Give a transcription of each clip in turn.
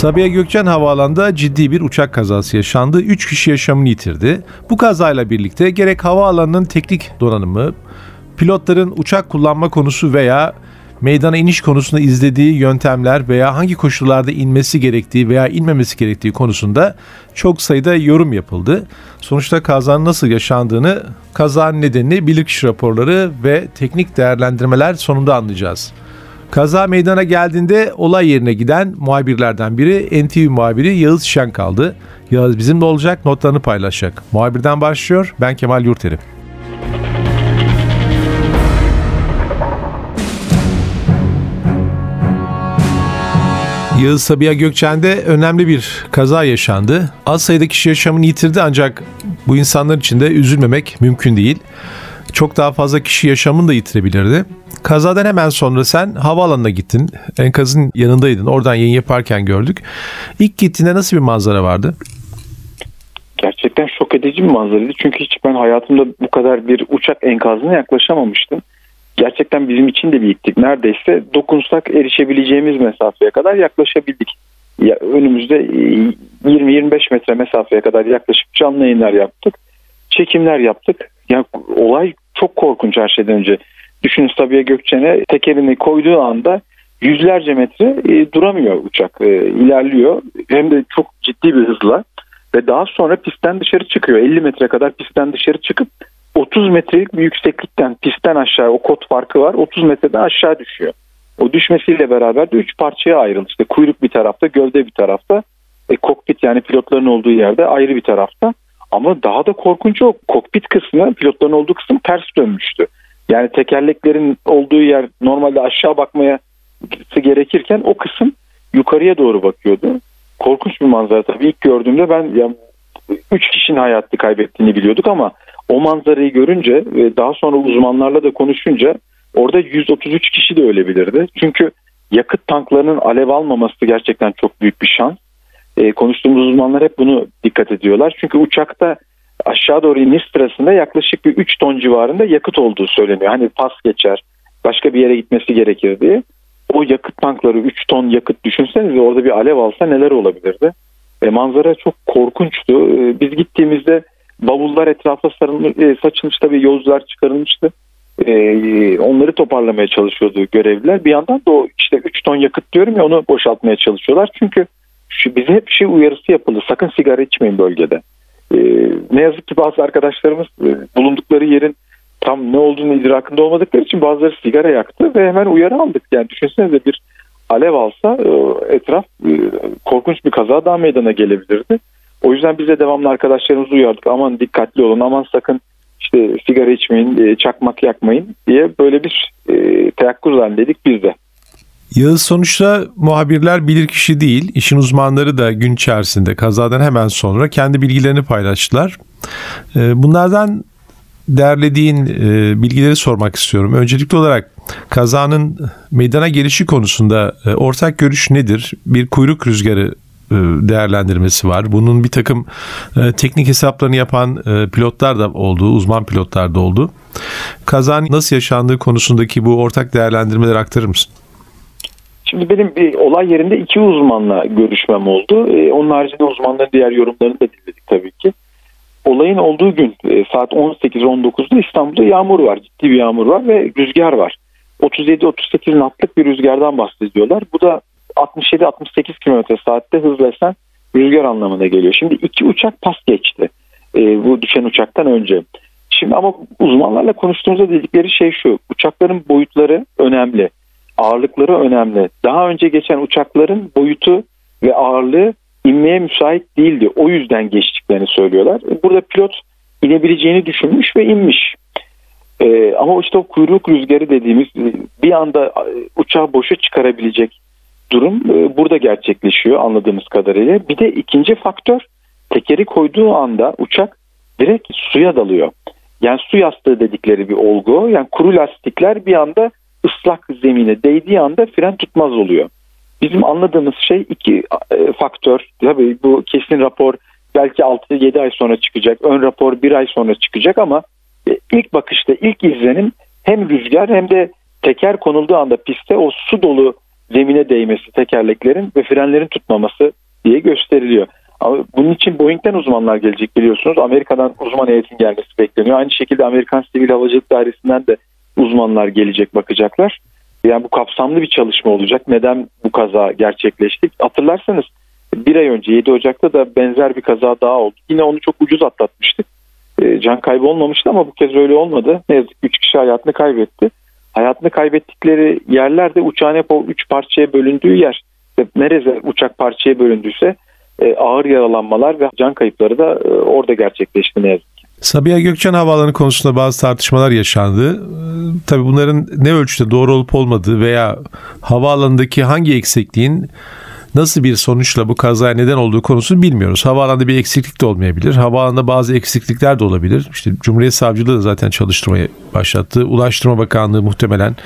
Sabiha Gökçen Havaalanı'nda ciddi bir uçak kazası yaşandı. 3 kişi yaşamını yitirdi. Bu kazayla birlikte gerek havaalanının teknik donanımı, pilotların uçak kullanma konusu veya meydana iniş konusunda izlediği yöntemler veya hangi koşullarda inmesi gerektiği veya inmemesi gerektiği konusunda çok sayıda yorum yapıldı. Sonuçta kazanın nasıl yaşandığını, kazanın nedenini bilirkişi raporları ve teknik değerlendirmeler sonunda anlayacağız. Kaza meydana geldiğinde olay yerine giden muhabirlerden biri NTV muhabiri Yağız Şen kaldı. Yağız bizimle olacak, notlarını paylaşacak. Muhabirden başlıyor, ben Kemal Yurteri. Yağız Sabiha Gökçen'de önemli bir kaza yaşandı. Az sayıda kişi yaşamını yitirdi ancak bu insanlar için de üzülmemek mümkün değil. Çok daha fazla kişi yaşamını da yitirebilirdi. Kazadan hemen sonra sen havaalanına gittin. Enkazın yanındaydın. Oradan yayın yaparken gördük. İlk gittiğinde nasıl bir manzara vardı? Gerçekten şok edici bir manzaraydı. Çünkü hiç ben hayatımda bu kadar bir uçak enkazına yaklaşamamıştım. Gerçekten bizim için de bir ilktik. Neredeyse dokunsak erişebileceğimiz mesafeye kadar yaklaşabildik. Ya, önümüzde 20-25 e, metre mesafeye kadar yaklaşıp canlı yayınlar yaptık. Çekimler yaptık. Yani olay çok korkunç her şeyden önce. Düşünün Sabiha Gökçen'e tekerini koyduğu anda yüzlerce metre e, duramıyor uçak. E, ilerliyor. Hem de çok ciddi bir hızla ve daha sonra pistten dışarı çıkıyor. 50 metre kadar pistten dışarı çıkıp 30 metrelik bir yükseklikten pistten aşağı o kot farkı var. 30 metreden aşağı düşüyor. O düşmesiyle beraber de 3 parçaya ayrıldı. İşte kuyruk bir tarafta, gövde bir tarafta. E, kokpit yani pilotların olduğu yerde ayrı bir tarafta. Ama daha da korkunç o kokpit kısmı, pilotların olduğu kısım ters dönmüştü. Yani tekerleklerin olduğu yer normalde aşağı bakmaya gerekirken o kısım yukarıya doğru bakıyordu. Korkunç bir manzara tabii. İlk gördüğümde ben ya, üç kişinin hayatını kaybettiğini biliyorduk ama o manzarayı görünce ve daha sonra uzmanlarla da konuşunca orada 133 kişi de ölebilirdi. Çünkü yakıt tanklarının alev almaması gerçekten çok büyük bir şans. E, konuştuğumuz uzmanlar hep bunu dikkat ediyorlar. Çünkü uçakta aşağı doğru iniş sırasında yaklaşık bir 3 ton civarında yakıt olduğu söyleniyor. Hani pas geçer, başka bir yere gitmesi gerekir diye. O yakıt tankları 3 ton yakıt düşünsenize orada bir alev alsa neler olabilirdi. E, manzara çok korkunçtu. E, biz gittiğimizde bavullar etrafa sarılmış, e, saçılmış tabii yolcular çıkarılmıştı. E, onları toparlamaya çalışıyordu görevliler. Bir yandan da o işte 3 ton yakıt diyorum ya onu boşaltmaya çalışıyorlar. Çünkü şu, bize hep şey uyarısı yapıldı. Sakın sigara içmeyin bölgede. E, ne yazık ki bazı arkadaşlarımız e, bulundukları yerin tam ne olduğunu idrakında olmadıkları için bazıları sigara yaktı ve hemen uyarı aldık. Yani düşünsenize bir alev alsa e, etraf e, korkunç bir kaza daha meydana gelebilirdi. O yüzden biz de devamlı arkadaşlarımızı uyardık. Aman dikkatli olun, aman sakın işte sigara içmeyin, çakmak yakmayın diye böyle bir e, teyakkuz halindeydik biz de. Yağız sonuçta muhabirler bilir kişi değil. İşin uzmanları da gün içerisinde kazadan hemen sonra kendi bilgilerini paylaştılar. Ee, bunlardan derlediğin e, bilgileri sormak istiyorum. Öncelikli olarak kazanın meydana gelişi konusunda e, ortak görüş nedir? Bir kuyruk rüzgarı e, değerlendirmesi var. Bunun bir takım teknik hesaplarını yapan pilotlar da oldu, uzman pilotlar da oldu. Kazan nasıl yaşandığı konusundaki bu ortak değerlendirmeleri aktarır mısın? Şimdi benim bir olay yerinde iki uzmanla görüşmem oldu. Ee, onun haricinde uzmanların diğer yorumlarını da dinledik tabii ki. Olayın olduğu gün e, saat 18-19'da İstanbul'da yağmur var. Ciddi bir yağmur var ve rüzgar var. 37-38 knotlık bir rüzgardan bahsediyorlar. Bu da 67-68 km saatte hızla esen rüzgar anlamına geliyor. Şimdi iki uçak pas geçti e, bu düşen uçaktan önce. Şimdi ama uzmanlarla konuştuğumuzda dedikleri şey şu. Uçakların boyutları önemli ağırlıkları önemli. Daha önce geçen uçakların boyutu ve ağırlığı inmeye müsait değildi. O yüzden geçtiklerini söylüyorlar. Burada pilot inebileceğini düşünmüş ve inmiş. Ee, ama işte o kuyruk rüzgarı dediğimiz bir anda e, uçağı boşa çıkarabilecek durum e, burada gerçekleşiyor anladığımız kadarıyla. Bir de ikinci faktör tekeri koyduğu anda uçak direkt suya dalıyor. Yani su yastığı dedikleri bir olgu. Yani kuru lastikler bir anda ıslak zemine değdiği anda fren tutmaz oluyor. Bizim anladığımız şey iki e, faktör. Tabii bu kesin rapor belki 6-7 ay sonra çıkacak. Ön rapor 1 ay sonra çıkacak ama e, ilk bakışta ilk izlenim hem rüzgar hem de teker konulduğu anda piste o su dolu zemine değmesi tekerleklerin ve frenlerin tutmaması diye gösteriliyor. Ama bunun için Boeing'den uzmanlar gelecek biliyorsunuz. Amerika'dan uzman heyetin gelmesi bekleniyor. Aynı şekilde Amerikan Sivil Havacılık Dairesi'nden de uzmanlar gelecek bakacaklar. Yani bu kapsamlı bir çalışma olacak. Neden bu kaza gerçekleşti? Hatırlarsanız bir ay önce 7 Ocak'ta da benzer bir kaza daha oldu. Yine onu çok ucuz atlatmıştık. E, can kaybı olmamıştı ama bu kez öyle olmadı. Ne yazık ki 3 kişi hayatını kaybetti. Hayatını kaybettikleri yerlerde uçağın hep o 3 parçaya bölündüğü yer. Nerede uçak parçaya bölündüyse e, ağır yaralanmalar ve can kayıpları da e, orada gerçekleşti ne yazık ki. Sabiha Gökçen Havaalanı konusunda bazı tartışmalar yaşandı. Ee, tabii bunların ne ölçüde doğru olup olmadığı veya havaalanındaki hangi eksikliğin nasıl bir sonuçla bu kazaya neden olduğu konusunu bilmiyoruz. Havaalanında bir eksiklik de olmayabilir. Havaalanında bazı eksiklikler de olabilir. İşte Cumhuriyet Savcılığı da zaten çalıştırmayı başlattı. Ulaştırma Bakanlığı muhtemelen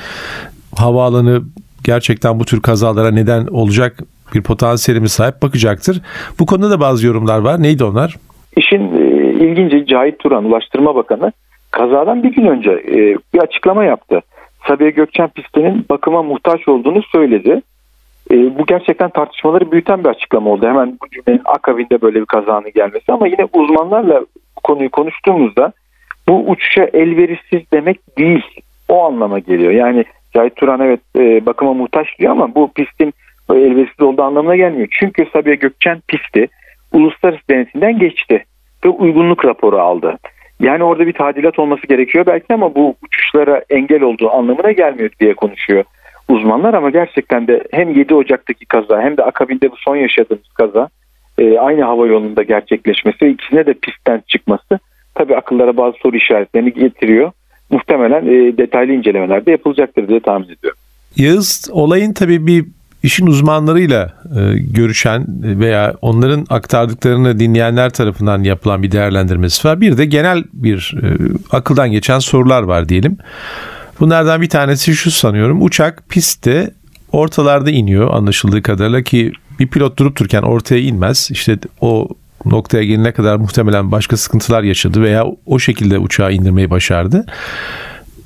havaalanı gerçekten bu tür kazalara neden olacak bir potansiyeli mi sahip bakacaktır. Bu konuda da bazı yorumlar var. Neydi onlar? İşin e, ilginci Cahit Turan Ulaştırma Bakanı kazadan bir gün önce e, bir açıklama yaptı. Sabiha Gökçen pistinin bakıma muhtaç olduğunu söyledi. E, bu gerçekten tartışmaları büyüten bir açıklama oldu. Hemen bu cümlenin akabinde böyle bir kazanın gelmesi ama yine uzmanlarla konuyu konuştuğumuzda bu uçuşa elverişsiz demek değil. O anlama geliyor. Yani Cahit Turan evet e, bakıma muhtaç diyor ama bu pistin elverişsiz olduğu anlamına gelmiyor. Çünkü Sabiha Gökçen pisti uluslararası denetimden geçti ve uygunluk raporu aldı. Yani orada bir tadilat olması gerekiyor belki ama bu uçuşlara engel olduğu anlamına gelmiyor diye konuşuyor uzmanlar ama gerçekten de hem 7 Ocak'taki kaza hem de akabinde bu son yaşadığımız kaza e, aynı hava yolunda gerçekleşmesi ikisine de pistten çıkması tabii akıllara bazı soru işaretlerini getiriyor. Muhtemelen e, detaylı incelemeler de yapılacaktır diye tahmin ediyorum. Yağız olayın tabii bir işin uzmanlarıyla e, görüşen veya onların aktardıklarını dinleyenler tarafından yapılan bir değerlendirmesi var. Bir de genel bir e, akıldan geçen sorular var diyelim. Bunlardan bir tanesi şu sanıyorum. Uçak pistte ortalarda iniyor anlaşıldığı kadarıyla ki bir pilot durup dururken ortaya inmez. İşte o noktaya gelene kadar muhtemelen başka sıkıntılar yaşadı veya o şekilde uçağı indirmeyi başardı.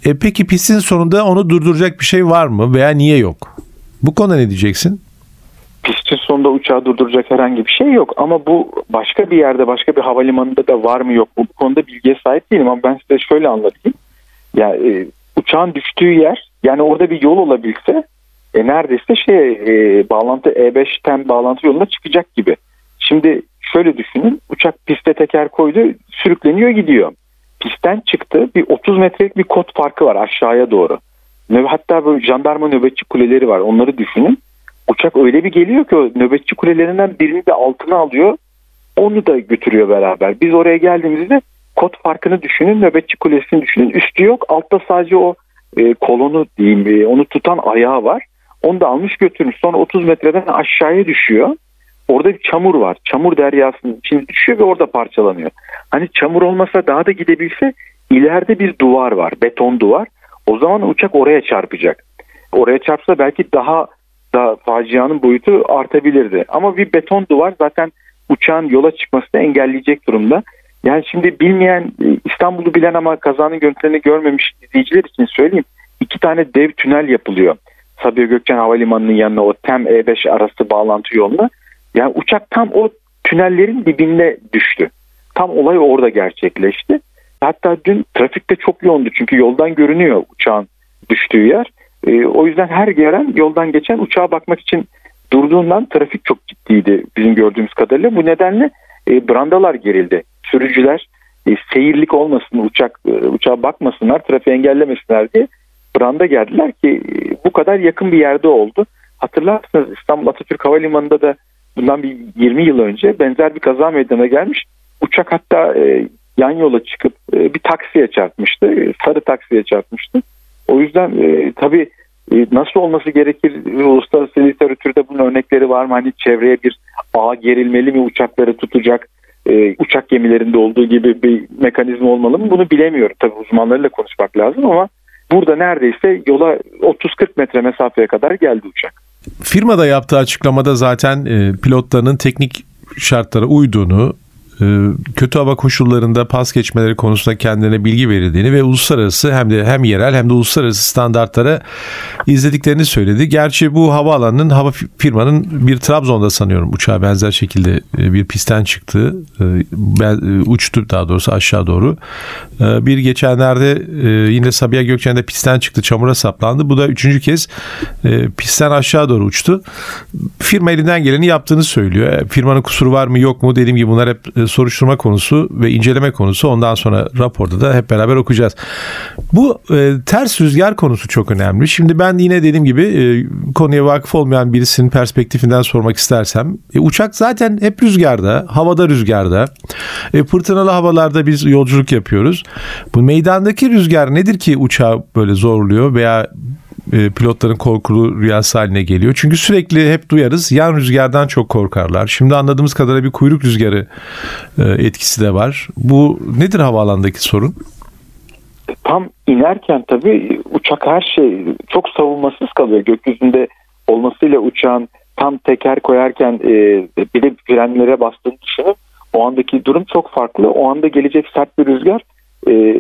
E peki pistin sonunda onu durduracak bir şey var mı veya niye yok? Bu konuda ne diyeceksin? Pistin sonunda uçağı durduracak herhangi bir şey yok ama bu başka bir yerde başka bir havalimanında da var mı yok mu bu konuda bilgiye sahip değilim ama ben size şöyle anlatayım. Ya e, uçağın düştüğü yer yani orada bir yol olabilse e, neredeyse şey e, bağlantı E5'ten bağlantı yoluna çıkacak gibi. Şimdi şöyle düşünün uçak piste teker koydu sürükleniyor gidiyor. Pistten çıktı bir 30 metrelik bir kot farkı var aşağıya doğru. Hatta böyle jandarma nöbetçi kuleleri var onları düşünün. Uçak öyle bir geliyor ki o nöbetçi kulelerinden birini de altına alıyor. Onu da götürüyor beraber. Biz oraya geldiğimizde kod farkını düşünün, nöbetçi kulesini düşünün. Üstü yok, altta sadece o e, kolonu diyeyim, e, onu tutan ayağı var. Onu da almış götürmüş. Sonra 30 metreden aşağıya düşüyor. Orada bir çamur var. Çamur deryasının içine düşüyor ve orada parçalanıyor. Hani çamur olmasa daha da gidebilse ileride bir duvar var. Beton duvar. O zaman uçak oraya çarpacak. Oraya çarpsa belki daha da facianın boyutu artabilirdi. Ama bir beton duvar zaten uçağın yola çıkmasını engelleyecek durumda. Yani şimdi bilmeyen İstanbul'u bilen ama kazanın görüntülerini görmemiş izleyiciler için söyleyeyim. İki tane dev tünel yapılıyor. Sabiha Gökçen Havalimanı'nın yanına o TEM E5 arası bağlantı yoluna. Yani uçak tam o tünellerin dibinde düştü. Tam olay orada gerçekleşti. Hatta dün trafikte çok yoğundu çünkü yoldan görünüyor uçağın düştüğü yer. E, o yüzden her gelen yoldan geçen uçağa bakmak için durduğundan trafik çok ciddiydi bizim gördüğümüz kadarıyla. Bu nedenle e, brandalar gerildi. Sürücüler e, seyirlik olmasın, uçak e, uçağa bakmasınlar, trafiği engellemesinler diye branda geldiler ki e, bu kadar yakın bir yerde oldu. Hatırlarsınız İstanbul Atatürk Havalimanı'nda da bundan bir 20 yıl önce benzer bir kaza meydana gelmiş. Uçak hatta e, yan yola çıkıp e, bir taksiye çarpmıştı. E, sarı taksiye çarpmıştı. O yüzden e, tabii e, nasıl olması gerekir? Uluslararası literatürde bunun örnekleri var mı? Hani çevreye bir ağ gerilmeli mi uçakları tutacak? e, uçak gemilerinde olduğu gibi bir mekanizma olmalı mı bunu bilemiyorum. Tabii uzmanlarıyla konuşmak lazım ama burada neredeyse yola 30-40 metre mesafeye kadar geldi uçak. Firmada yaptığı açıklamada zaten e, pilotlarının teknik şartlara uyduğunu, kötü hava koşullarında pas geçmeleri konusunda kendine bilgi verildiğini ve uluslararası hem de hem yerel hem de uluslararası standartlara izlediklerini söyledi. Gerçi bu havaalanının hava firmanın bir Trabzon'da sanıyorum uçağa benzer şekilde e, bir pistten çıktı. Uçtu daha doğrusu aşağı doğru. Bir geçenlerde yine Sabiha Gökçen'de pistten çıktı çamura saplandı. Bu da üçüncü kez pistten aşağı doğru uçtu. Firma elinden geleni yaptığını söylüyor. Firmanın kusuru var mı yok mu dediğim gibi bunlar hep soruşturma konusu ve inceleme konusu. Ondan sonra raporda da hep beraber okuyacağız. Bu e, ters rüzgar konusu çok önemli. Şimdi ben yine dediğim gibi e, konuya vakıf olmayan birisinin perspektifinden sormak istersem e, uçak zaten hep rüzgarda, havada rüzgarda. E, fırtınalı havalarda biz yolculuk yapıyoruz. Bu meydandaki rüzgar nedir ki uçağı böyle zorluyor veya e, pilotların korkulu rüyası haline geliyor. Çünkü sürekli hep duyarız yan rüzgardan çok korkarlar. Şimdi anladığımız kadarıyla bir kuyruk rüzgarı e, etkisi de var. Bu nedir havaalandaki sorun? Tam inerken tabii uçak her şey çok savunmasız kalıyor. Gökyüzünde olmasıyla uçağın tam teker koyarken e, bir de frenlere bastığını düşünün. O andaki durum çok farklı. O anda gelecek sert bir rüzgar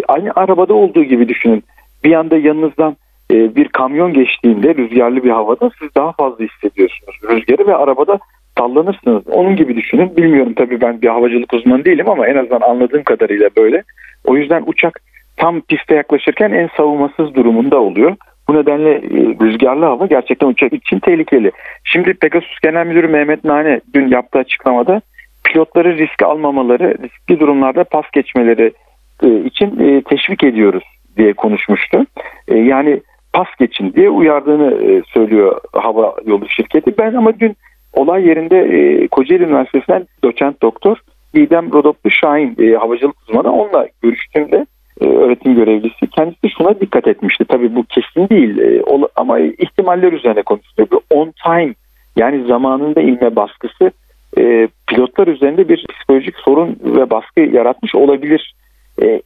aynı arabada olduğu gibi düşünün. Bir anda yanınızdan e, bir kamyon geçtiğinde rüzgarlı bir havada siz daha fazla hissediyorsunuz rüzgarı ve arabada sallanırsınız. Onun gibi düşünün. Bilmiyorum tabii ben bir havacılık uzmanı değilim ama en azından anladığım kadarıyla böyle. O yüzden uçak tam piste yaklaşırken en savunmasız durumunda oluyor. Bu nedenle e, rüzgarlı hava gerçekten uçak için tehlikeli. Şimdi Pegasus Genel Müdürü Mehmet Nane dün yaptığı açıklamada pilotları risk almamaları, riskli durumlarda pas geçmeleri e, için teşvik ediyoruz diye konuşmuştu. Yani pas geçin diye uyardığını e, söylüyor hava yolu şirketi. Ben ama dün olay yerinde e, Kocaeli Üniversitesi'nden doçent doktor Didem Rodoplu Şahin e, havacılık uzmanı onunla görüştüğümde e, öğretim görevlisi kendisi şuna dikkat etmişti. Tabii bu kesin değil ama ihtimaller üzerine konuşuyor. Bu on time yani zamanında inme baskısı pilotlar üzerinde bir psikolojik sorun ve baskı yaratmış olabilir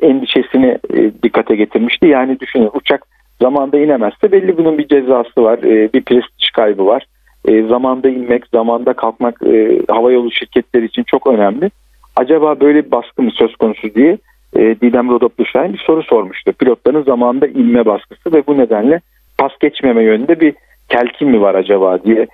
endişesini dikkate getirmişti. Yani düşünün uçak Zamanda inemezse belli bunun bir cezası var, e, bir prestij kaybı var. E, zamanda inmek, zamanda kalkmak e, havayolu şirketleri için çok önemli. Acaba böyle bir baskı mı söz konusu diye e, Didem Rodopluşayn bir soru sormuştu. Pilotların zamanda inme baskısı ve bu nedenle pas geçmeme yönünde bir telkin mi var acaba diye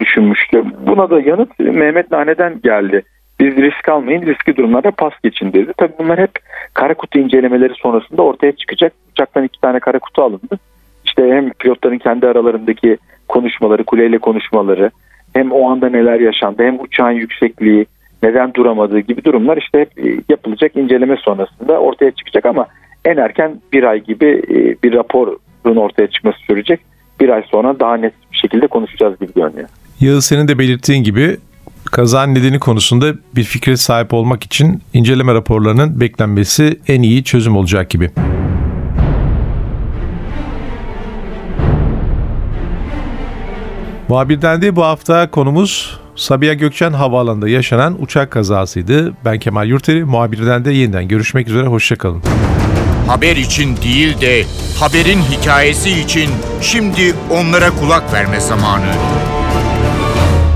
düşünmüştü. Buna da yanıt Mehmet Nane'den geldi. Biz risk almayın, riskli durumlarda pas geçin dedi. Tabii bunlar hep kara kutu incelemeleri sonrasında ortaya çıkacak. Uçaktan iki tane kara kutu alındı. İşte hem pilotların kendi aralarındaki konuşmaları, kuleyle konuşmaları, hem o anda neler yaşandı, hem uçağın yüksekliği, neden duramadığı gibi durumlar işte hep e, yapılacak inceleme sonrasında ortaya çıkacak ama en erken bir ay gibi e, bir raporun ortaya çıkması sürecek. Bir ay sonra daha net bir şekilde konuşacağız gibi görünüyor. Yağız senin de belirttiğin gibi kazanın nedeni konusunda bir fikre sahip olmak için inceleme raporlarının beklenmesi en iyi çözüm olacak gibi. Muhabirden de bu hafta konumuz Sabiha Gökçen Havaalanı'nda yaşanan uçak kazasıydı. Ben Kemal Yurteri, muhabirden de yeniden görüşmek üzere, hoşçakalın. Haber için değil de haberin hikayesi için şimdi onlara kulak verme zamanı.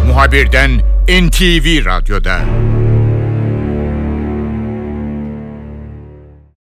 Muhabirden NTV Radyo'da.